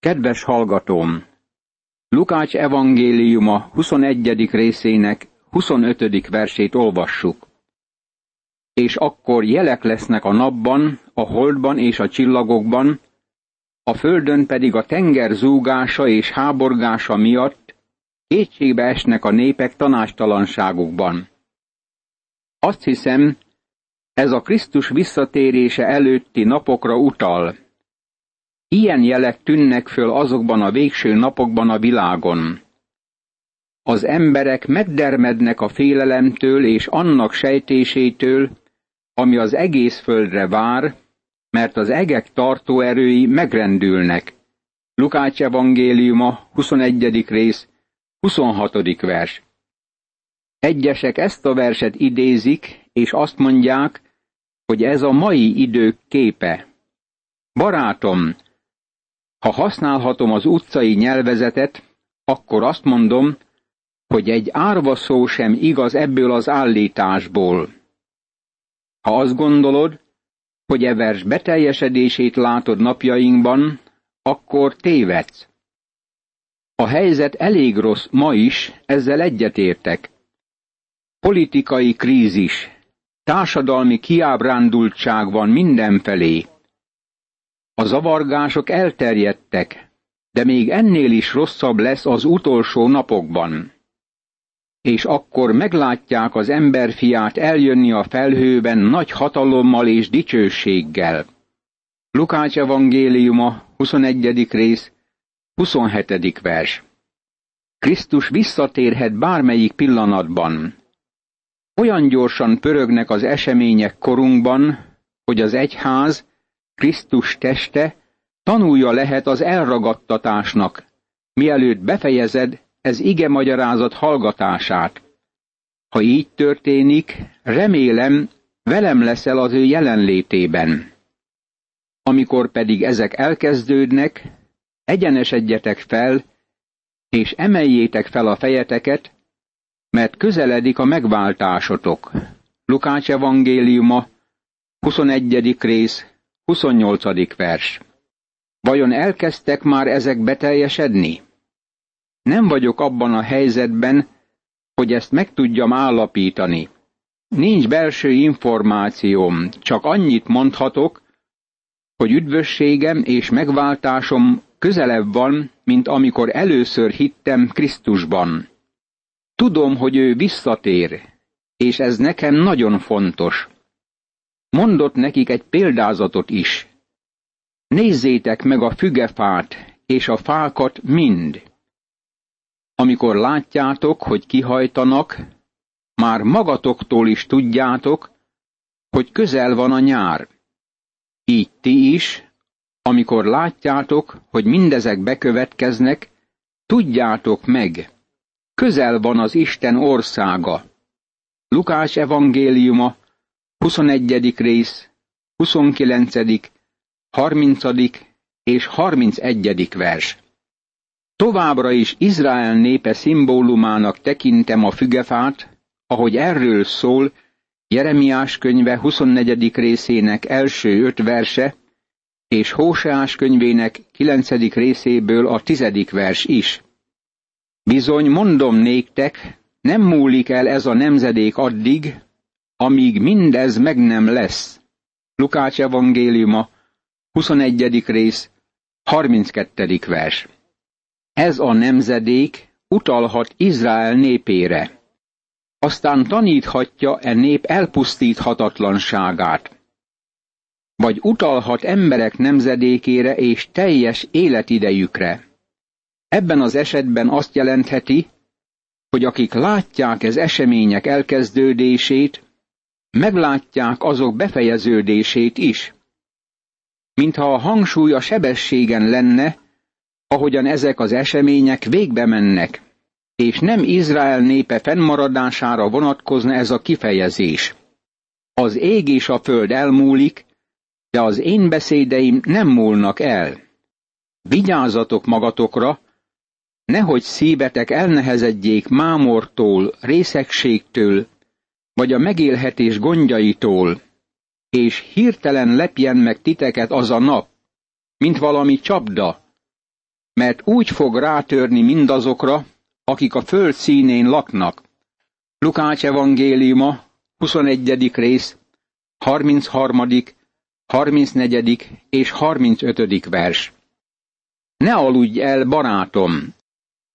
Kedves hallgatóm! Lukács evangéliuma 21. részének 25. versét olvassuk. És akkor jelek lesznek a napban, a holdban és a csillagokban, a földön pedig a tenger zúgása és háborgása miatt kétségbe esnek a népek tanástalanságukban. Azt hiszem, ez a Krisztus visszatérése előtti napokra utal. Ilyen jelek tűnnek föl azokban a végső napokban a világon. Az emberek megdermednek a félelemtől és annak sejtésétől, ami az egész földre vár, mert az egek tartóerői megrendülnek. Lukács evangéliuma, 21. rész, 26. vers. Egyesek ezt a verset idézik, és azt mondják, hogy ez a mai idők képe. Barátom, ha használhatom az utcai nyelvezetet, akkor azt mondom, hogy egy árva szó sem igaz ebből az állításból. Ha azt gondolod, hogy e vers beteljesedését látod napjainkban, akkor tévedsz. A helyzet elég rossz ma is, ezzel egyetértek. Politikai krízis, társadalmi kiábrándultság van mindenfelé. A zavargások elterjedtek, de még ennél is rosszabb lesz az utolsó napokban. És akkor meglátják az emberfiát eljönni a felhőben nagy hatalommal és dicsőséggel. Lukács evangéliuma, 21. rész, 27. vers. Krisztus visszatérhet bármelyik pillanatban. Olyan gyorsan pörögnek az események korunkban, hogy az egyház, Krisztus teste tanulja lehet az elragadtatásnak, mielőtt befejezed ez ige magyarázat hallgatását. Ha így történik, remélem, velem leszel az ő jelenlétében. Amikor pedig ezek elkezdődnek, egyenesedjetek fel, és emeljétek fel a fejeteket, mert közeledik a megváltásotok. Lukács evangéliuma, 21. rész, 28. vers. Vajon elkezdtek már ezek beteljesedni? Nem vagyok abban a helyzetben, hogy ezt meg tudjam állapítani. Nincs belső információm, csak annyit mondhatok, hogy üdvösségem és megváltásom közelebb van, mint amikor először hittem Krisztusban. Tudom, hogy ő visszatér, és ez nekem nagyon fontos. Mondott nekik egy példázatot is. Nézzétek meg a fügefát és a fákat mind. Amikor látjátok, hogy kihajtanak, már magatoktól is tudjátok, hogy közel van a nyár. Így ti is, amikor látjátok, hogy mindezek bekövetkeznek, tudjátok meg, közel van az Isten országa. Lukács evangéliuma, 21. rész, 29., 30. és 31. vers. Továbbra is Izrael népe szimbólumának tekintem a fügefát, ahogy erről szól Jeremiás könyve 24. részének első öt verse, és Hóseás könyvének 9. részéből a tizedik vers is. Bizony mondom néktek, nem múlik el ez a nemzedék addig, amíg mindez meg nem lesz. Lukács evangéliuma, 21. rész, 32. vers. Ez a nemzedék utalhat Izrael népére. Aztán taníthatja e nép elpusztíthatatlanságát. Vagy utalhat emberek nemzedékére és teljes életidejükre. Ebben az esetben azt jelentheti, hogy akik látják ez események elkezdődését, meglátják azok befejeződését is. Mintha a hangsúly a sebességen lenne, ahogyan ezek az események végbe mennek, és nem Izrael népe fennmaradására vonatkozna ez a kifejezés. Az ég és a föld elmúlik, de az én beszédeim nem múlnak el. Vigyázzatok magatokra, nehogy szívetek elnehezedjék mámortól, részegségtől, vagy a megélhetés gondjaitól, és hirtelen lepjen meg titeket az a nap, mint valami csapda, mert úgy fog rátörni mindazokra, akik a föld színén laknak. Lukács evangéliuma, 21. rész, 33., 34. és 35. vers. Ne aludj el, barátom!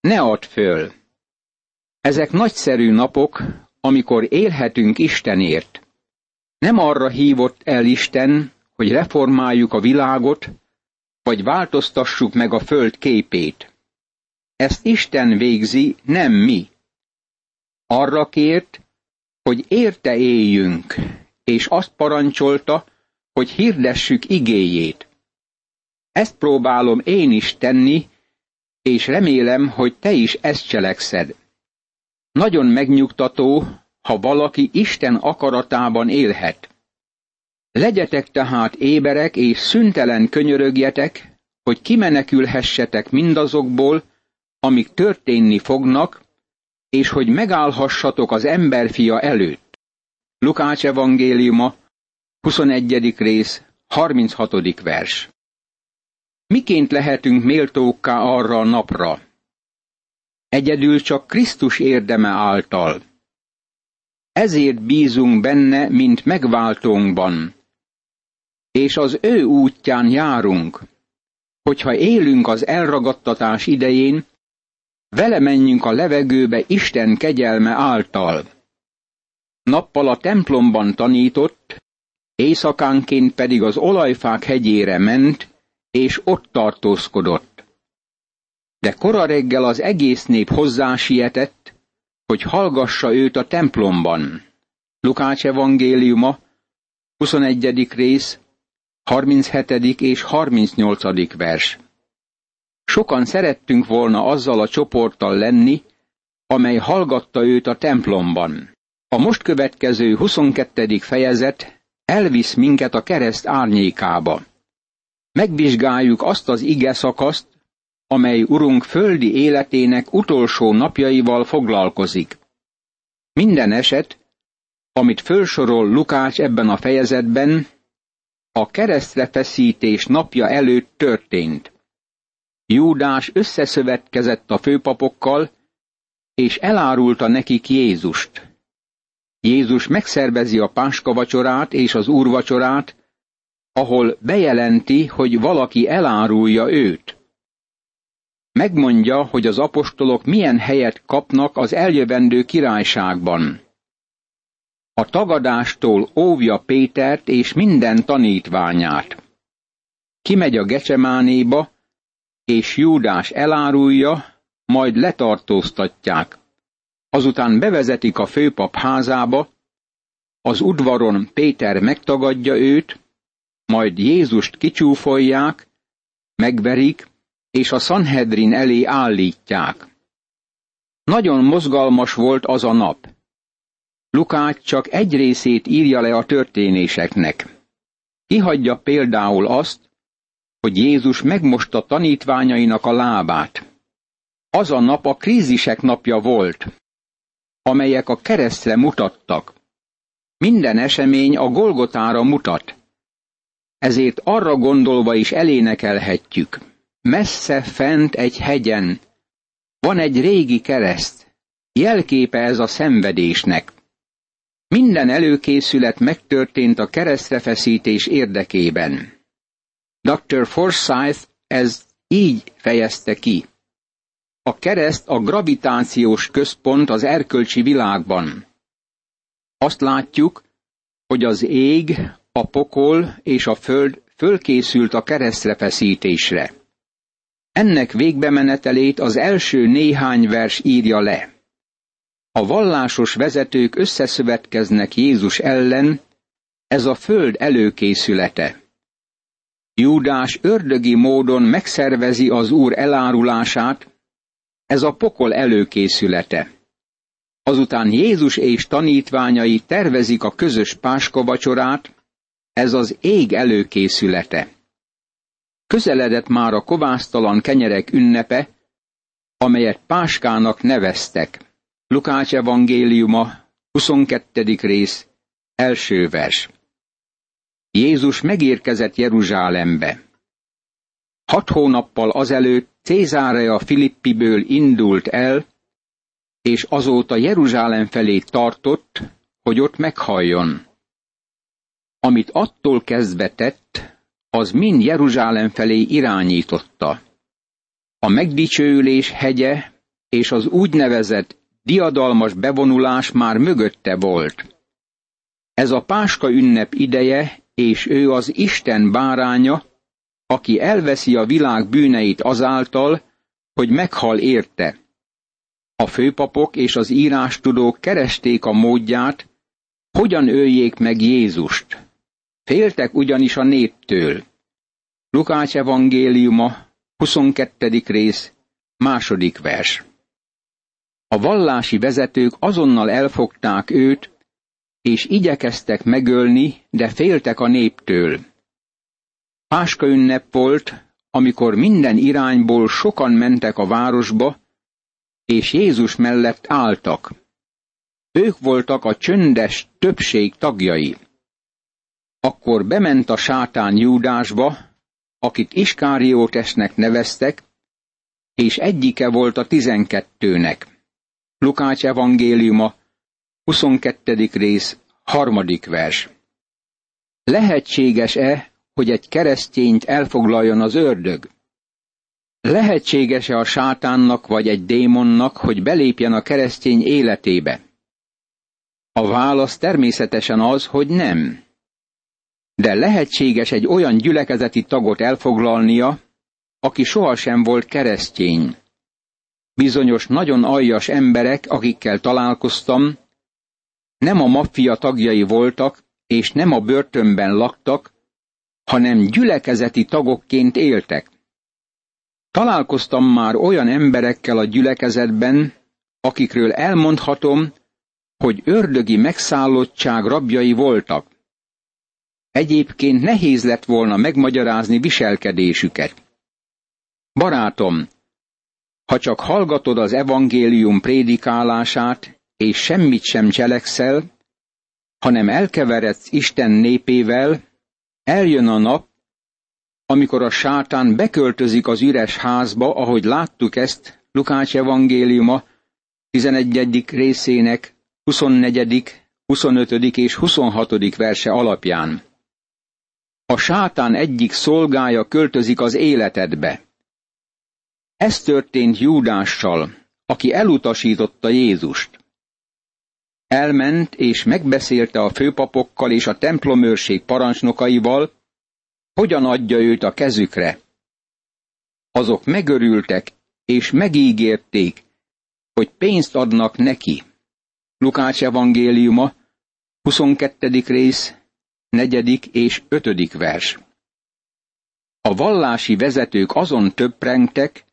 Ne add föl! Ezek nagyszerű napok, amikor élhetünk Istenért. Nem arra hívott el Isten, hogy reformáljuk a világot, vagy változtassuk meg a föld képét. Ezt Isten végzi, nem mi. Arra kért, hogy érte éljünk, és azt parancsolta, hogy hirdessük igéjét. Ezt próbálom én is tenni, és remélem, hogy te is ezt cselekszed. Nagyon megnyugtató, ha valaki Isten akaratában élhet. Legyetek tehát éberek és szüntelen könyörögjetek, hogy kimenekülhessetek mindazokból, amik történni fognak, és hogy megállhassatok az emberfia előtt. Lukács evangéliuma, 21. rész, 36. vers. Miként lehetünk méltókká arra a napra? Egyedül csak Krisztus érdeme által. Ezért bízunk benne, mint megváltónkban. És az ő útján járunk. Hogyha élünk az elragadtatás idején, vele menjünk a levegőbe Isten kegyelme által. Nappal a templomban tanított, éjszakánként pedig az olajfák hegyére ment, és ott tartózkodott. De kora reggel az egész nép hozzá-sietett, hogy hallgassa őt a templomban. Lukács evangéliuma, 21. rész, 37. és 38. vers. Sokan szerettünk volna azzal a csoporttal lenni, amely hallgatta őt a templomban. A most következő 22. fejezet elvisz minket a kereszt árnyékába. Megvizsgáljuk azt az ige szakaszt, amely Urunk földi életének utolsó napjaival foglalkozik. Minden eset, amit fölsorol Lukács ebben a fejezetben, a keresztre feszítés napja előtt történt. Júdás összeszövetkezett a főpapokkal, és elárulta nekik Jézust. Jézus megszervezi a páska vacsorát és az úrvacsorát, ahol bejelenti, hogy valaki elárulja őt. Megmondja, hogy az apostolok milyen helyet kapnak az eljövendő királyságban. A tagadástól óvja Pétert és minden tanítványát. Kimegy a gecsemánéba, és Júdás elárulja, majd letartóztatják. Azután bevezetik a főpap házába, az udvaron Péter megtagadja őt, majd Jézust kicsúfolják, megverik, és a Sanhedrin elé állítják. Nagyon mozgalmas volt az a nap. Lukács csak egy részét írja le a történéseknek. Kihagyja például azt, hogy Jézus megmosta tanítványainak a lábát. Az a nap a krízisek napja volt, amelyek a keresztre mutattak. Minden esemény a Golgotára mutat. Ezért arra gondolva is elénekelhetjük. Messze fent egy hegyen van egy régi kereszt, jelképe ez a szenvedésnek. Minden előkészület megtörtént a keresztrefeszítés érdekében. Dr. Forsyth ez így fejezte ki. A kereszt a gravitációs központ az erkölcsi világban. Azt látjuk, hogy az ég, a pokol és a föld fölkészült a keresztrefeszítésre. Ennek végbemenetelét az első néhány vers írja le. A vallásos vezetők összeszövetkeznek Jézus ellen, ez a föld előkészülete. Júdás ördögi módon megszervezi az úr elárulását, ez a pokol előkészülete. Azután Jézus és tanítványai tervezik a közös páskavacsorát, ez az ég előkészülete. Közeledett már a kovásztalan kenyerek ünnepe, amelyet páskának neveztek. Lukács evangéliuma, 22. rész, első vers. Jézus megérkezett Jeruzsálembe. hat hónappal azelőtt Cézárea Filippiből indult el, és azóta Jeruzsálem felé tartott, hogy ott meghalljon. Amit attól kezdve tett, az mind Jeruzsálem felé irányította. A megdicsőülés hegye és az úgynevezett diadalmas bevonulás már mögötte volt. Ez a páska ünnep ideje, és ő az Isten báránya, aki elveszi a világ bűneit azáltal, hogy meghal érte. A főpapok és az írástudók keresték a módját, hogyan öljék meg Jézust. Féltek ugyanis a néptől. Lukács evangéliuma, 22. rész, második vers. A vallási vezetők azonnal elfogták őt, és igyekeztek megölni, de féltek a néptől. Páska ünnep volt, amikor minden irányból sokan mentek a városba, és Jézus mellett álltak. Ők voltak a csöndes többség tagjai. Akkor bement a sátán Júdásba, akit Iskáriótesnek neveztek, és egyike volt a tizenkettőnek. Lukács evangéliuma, 22. rész, harmadik vers. Lehetséges-e, hogy egy keresztényt elfoglaljon az ördög? Lehetséges-e a sátánnak vagy egy démonnak, hogy belépjen a keresztény életébe? A válasz természetesen az, hogy nem. De lehetséges egy olyan gyülekezeti tagot elfoglalnia, aki sohasem volt keresztény. Bizonyos nagyon aljas emberek, akikkel találkoztam, nem a maffia tagjai voltak, és nem a börtönben laktak, hanem gyülekezeti tagokként éltek. Találkoztam már olyan emberekkel a gyülekezetben, akikről elmondhatom, hogy ördögi megszállottság rabjai voltak. Egyébként nehéz lett volna megmagyarázni viselkedésüket. Barátom, ha csak hallgatod az evangélium prédikálását, és semmit sem cselekszel, hanem elkeveredsz Isten népével, eljön a nap, amikor a sátán beköltözik az üres házba, ahogy láttuk ezt Lukács evangéliuma 11. részének 24., 25. és 26. verse alapján. A sátán egyik szolgája költözik az életedbe. Ez történt Júdással, aki elutasította Jézust. Elment és megbeszélte a főpapokkal és a templomőrség parancsnokaival, hogyan adja őt a kezükre. Azok megörültek és megígérték, hogy pénzt adnak neki. Lukács evangéliuma, 22. rész, 4. és 5. vers. A vallási vezetők azon töprengtek,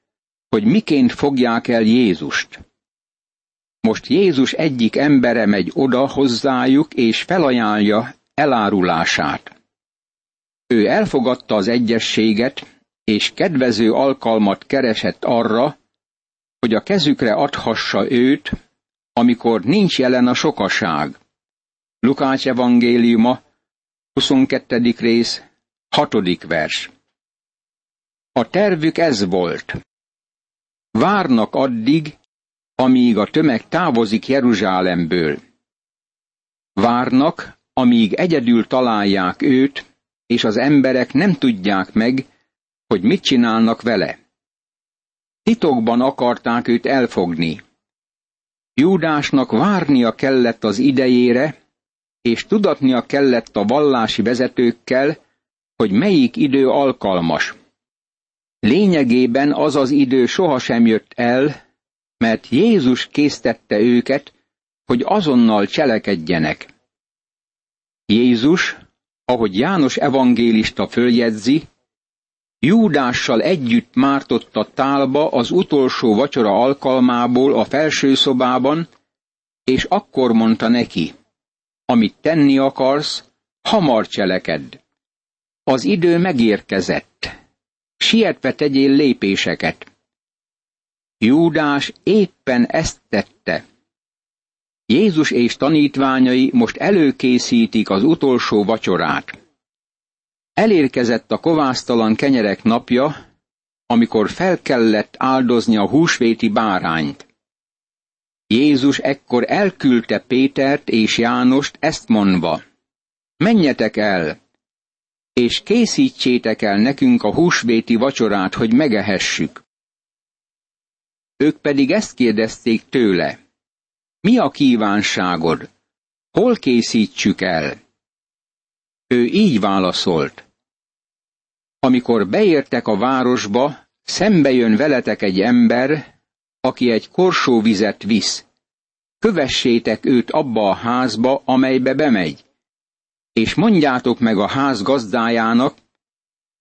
hogy miként fogják el Jézust. Most Jézus egyik embere megy oda hozzájuk, és felajánlja elárulását. Ő elfogadta az egyességet, és kedvező alkalmat keresett arra, hogy a kezükre adhassa őt, amikor nincs jelen a sokaság. Lukács evangéliuma, 22. rész, 6. vers. A tervük ez volt. Várnak addig, amíg a tömeg távozik Jeruzsálemből. Várnak, amíg egyedül találják őt, és az emberek nem tudják meg, hogy mit csinálnak vele. Titokban akarták őt elfogni. Júdásnak várnia kellett az idejére, és tudatnia kellett a vallási vezetőkkel, hogy melyik idő alkalmas. Lényegében az az idő sohasem jött el, mert Jézus késztette őket, hogy azonnal cselekedjenek. Jézus, ahogy János evangélista följegyzi, Júdással együtt mártott tálba az utolsó vacsora alkalmából a felső szobában, és akkor mondta neki, amit tenni akarsz, hamar cselekedd. Az idő megérkezett. Sietve tegyél lépéseket. Júdás éppen ezt tette. Jézus és tanítványai most előkészítik az utolsó vacsorát. Elérkezett a kovásztalan kenyerek napja, amikor fel kellett áldozni a húsvéti bárányt. Jézus ekkor elküldte Pétert és Jánost ezt mondva, menjetek el, és készítsétek el nekünk a húsvéti vacsorát, hogy megehessük. Ők pedig ezt kérdezték tőle, mi a kívánságod? Hol készítsük el? Ő így válaszolt. Amikor beértek a városba, szembe jön veletek egy ember, aki egy korsó vizet visz. Kövessétek őt abba a házba, amelybe bemegy, és mondjátok meg a ház gazdájának,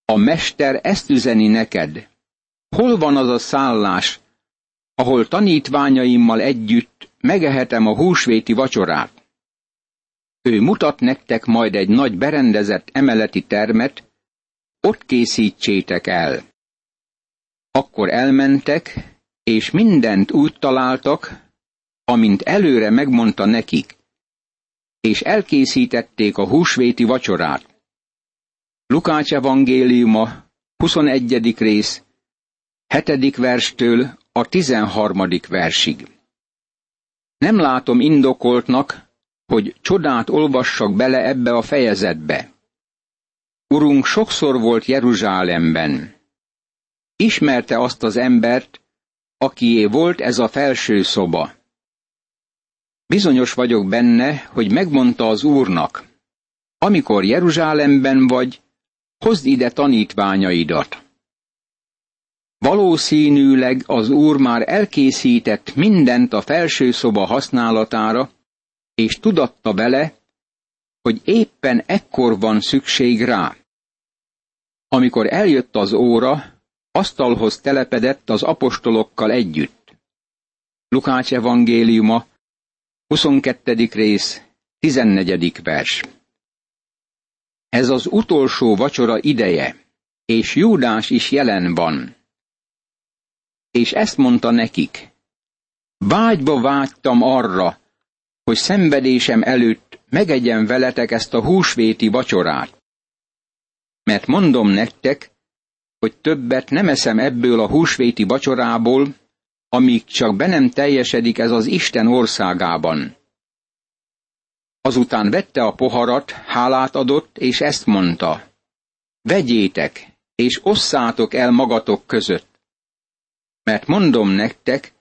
a mester ezt üzeni neked. Hol van az a szállás, ahol tanítványaimmal együtt megehetem a húsvéti vacsorát? Ő mutat nektek majd egy nagy berendezett emeleti termet, ott készítsétek el. Akkor elmentek, és mindent úgy találtak, amint előre megmondta nekik, és elkészítették a húsvéti vacsorát. Lukács evangéliuma, 21. rész, 7. verstől a 13. versig. Nem látom indokoltnak, hogy csodát olvassak bele ebbe a fejezetbe. Urunk sokszor volt Jeruzsálemben. Ismerte azt az embert, akié volt ez a felső szoba. Bizonyos vagyok benne, hogy megmondta az Úrnak, amikor Jeruzsálemben vagy, hozd ide tanítványaidat. Valószínűleg az Úr már elkészített mindent a felső szoba használatára, és tudatta vele, hogy éppen ekkor van szükség rá. Amikor eljött az óra, asztalhoz telepedett az apostolokkal együtt. Lukács evangéliuma, 22. rész, 14. vers. Ez az utolsó vacsora ideje, és Júdás is jelen van. És ezt mondta nekik. Vágyba vágytam arra, hogy szenvedésem előtt megegyen veletek ezt a húsvéti vacsorát. Mert mondom nektek, hogy többet nem eszem ebből a húsvéti vacsorából, amíg csak be nem teljesedik ez az Isten országában. Azután vette a poharat, hálát adott, és ezt mondta. Vegyétek, és osszátok el magatok között. Mert mondom nektek,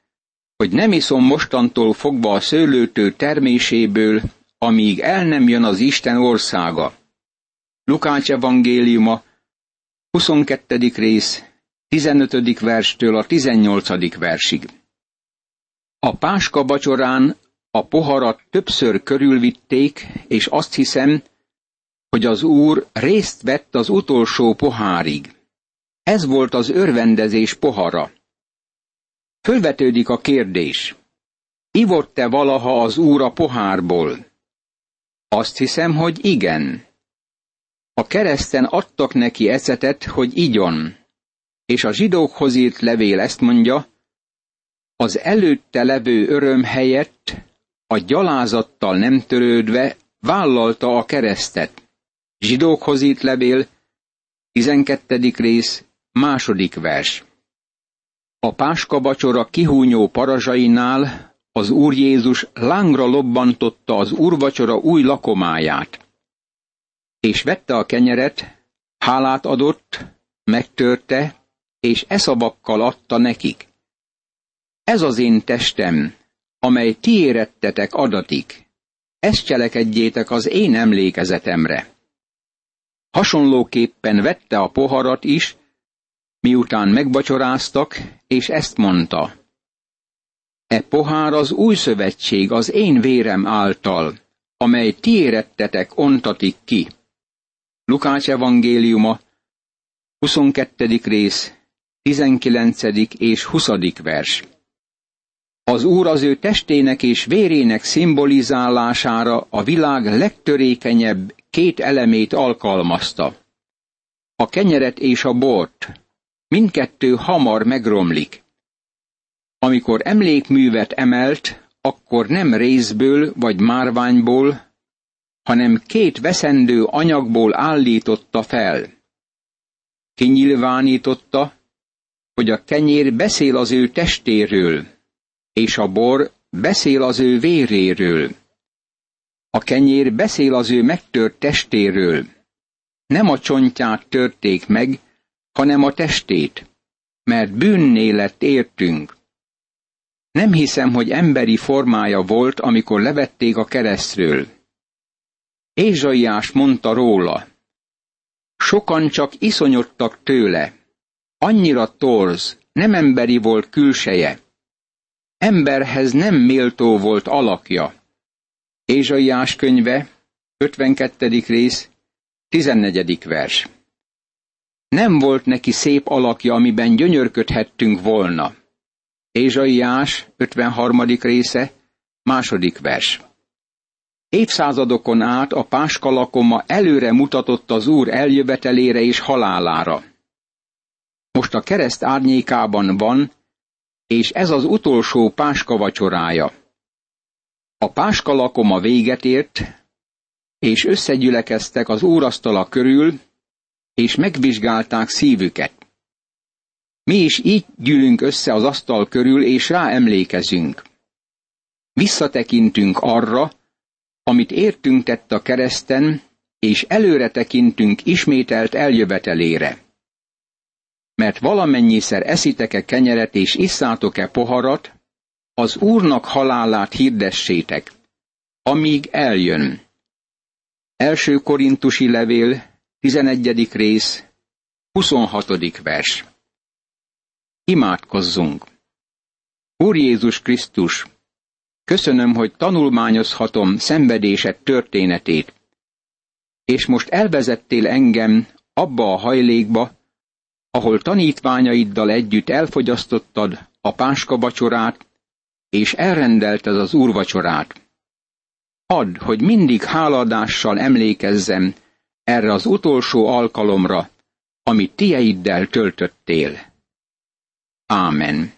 hogy nem iszom mostantól fogva a szőlőtő terméséből, amíg el nem jön az Isten országa. Lukács evangéliuma, 22. rész, 15. verstől a 18. versig. A páska bacsorán a poharat többször körülvitték, és azt hiszem, hogy az úr részt vett az utolsó pohárig. Ez volt az örvendezés pohara. Fölvetődik a kérdés. Ivott-e valaha az úr a pohárból? Azt hiszem, hogy igen. A kereszten adtak neki eszetet, hogy igyon, és a zsidókhoz írt levél ezt mondja, az előtte levő öröm helyett a gyalázattal nem törődve vállalta a keresztet. Zsidókhoz írt levél, 12. rész, második vers. A páska vacsora kihúnyó parazsainál az Úr Jézus lángra lobbantotta az úrvacsora új lakomáját. És vette a kenyeret, hálát adott, megtörte, és eszavakkal adta nekik. Ez az én testem, amely ti érettetek adatik. Ezt cselekedjétek az én emlékezetemre. Hasonlóképpen vette a poharat is, miután megvacsoráztak, és ezt mondta. E pohár az új szövetség az én vérem által, amely ti érettetek ontatik ki. Lukács evangéliuma, 22. rész, 19. és 20. vers. Az Úr az ő testének és vérének szimbolizálására a világ legtörékenyebb két elemét alkalmazta. A kenyeret és a bort, mindkettő hamar megromlik. Amikor emlékművet emelt, akkor nem részből vagy márványból, hanem két veszendő anyagból állította fel. Kinyilvánította, hogy a kenyér beszél az ő testéről, és a bor beszél az ő véréről. A kenyér beszél az ő megtört testéről. Nem a csontját törték meg, hanem a testét, mert bűnné lett értünk. Nem hiszem, hogy emberi formája volt, amikor levették a keresztről. Ézsaiás mondta róla. Sokan csak iszonyodtak tőle. Annyira torz, nem emberi volt külseje. Emberhez nem méltó volt alakja. Ézsaiás könyve, 52. rész, 14. vers. Nem volt neki szép alakja, amiben gyönyörködhettünk volna. Ézsaiás 53. része, második vers. Évszázadokon át a páskalakoma előre mutatott az Úr eljövetelére és halálára. Most a kereszt árnyékában van, és ez az utolsó páska vacsorája. A páskalakoma véget ért, és összegyülekeztek az úrasztala körül, és megvizsgálták szívüket. Mi is így gyűlünk össze az asztal körül, és ráemlékezünk. Visszatekintünk arra, amit értünk tett a kereszten, és előre tekintünk ismételt eljövetelére. Mert valamennyiszer eszitek-e kenyeret és isszátok-e poharat, az Úrnak halálát hirdessétek, amíg eljön. Első korintusi levél, 11. rész, 26. vers. Imádkozzunk! Úr Jézus Krisztus, köszönöm, hogy tanulmányozhatom szenvedésed történetét, és most elvezettél engem abba a hajlékba, ahol tanítványaiddal együtt elfogyasztottad a páska vacsorát, és elrendelted az úrvacsorát. Add, hogy mindig háladással emlékezzem erre az utolsó alkalomra, amit tieiddel töltöttél. Ámen.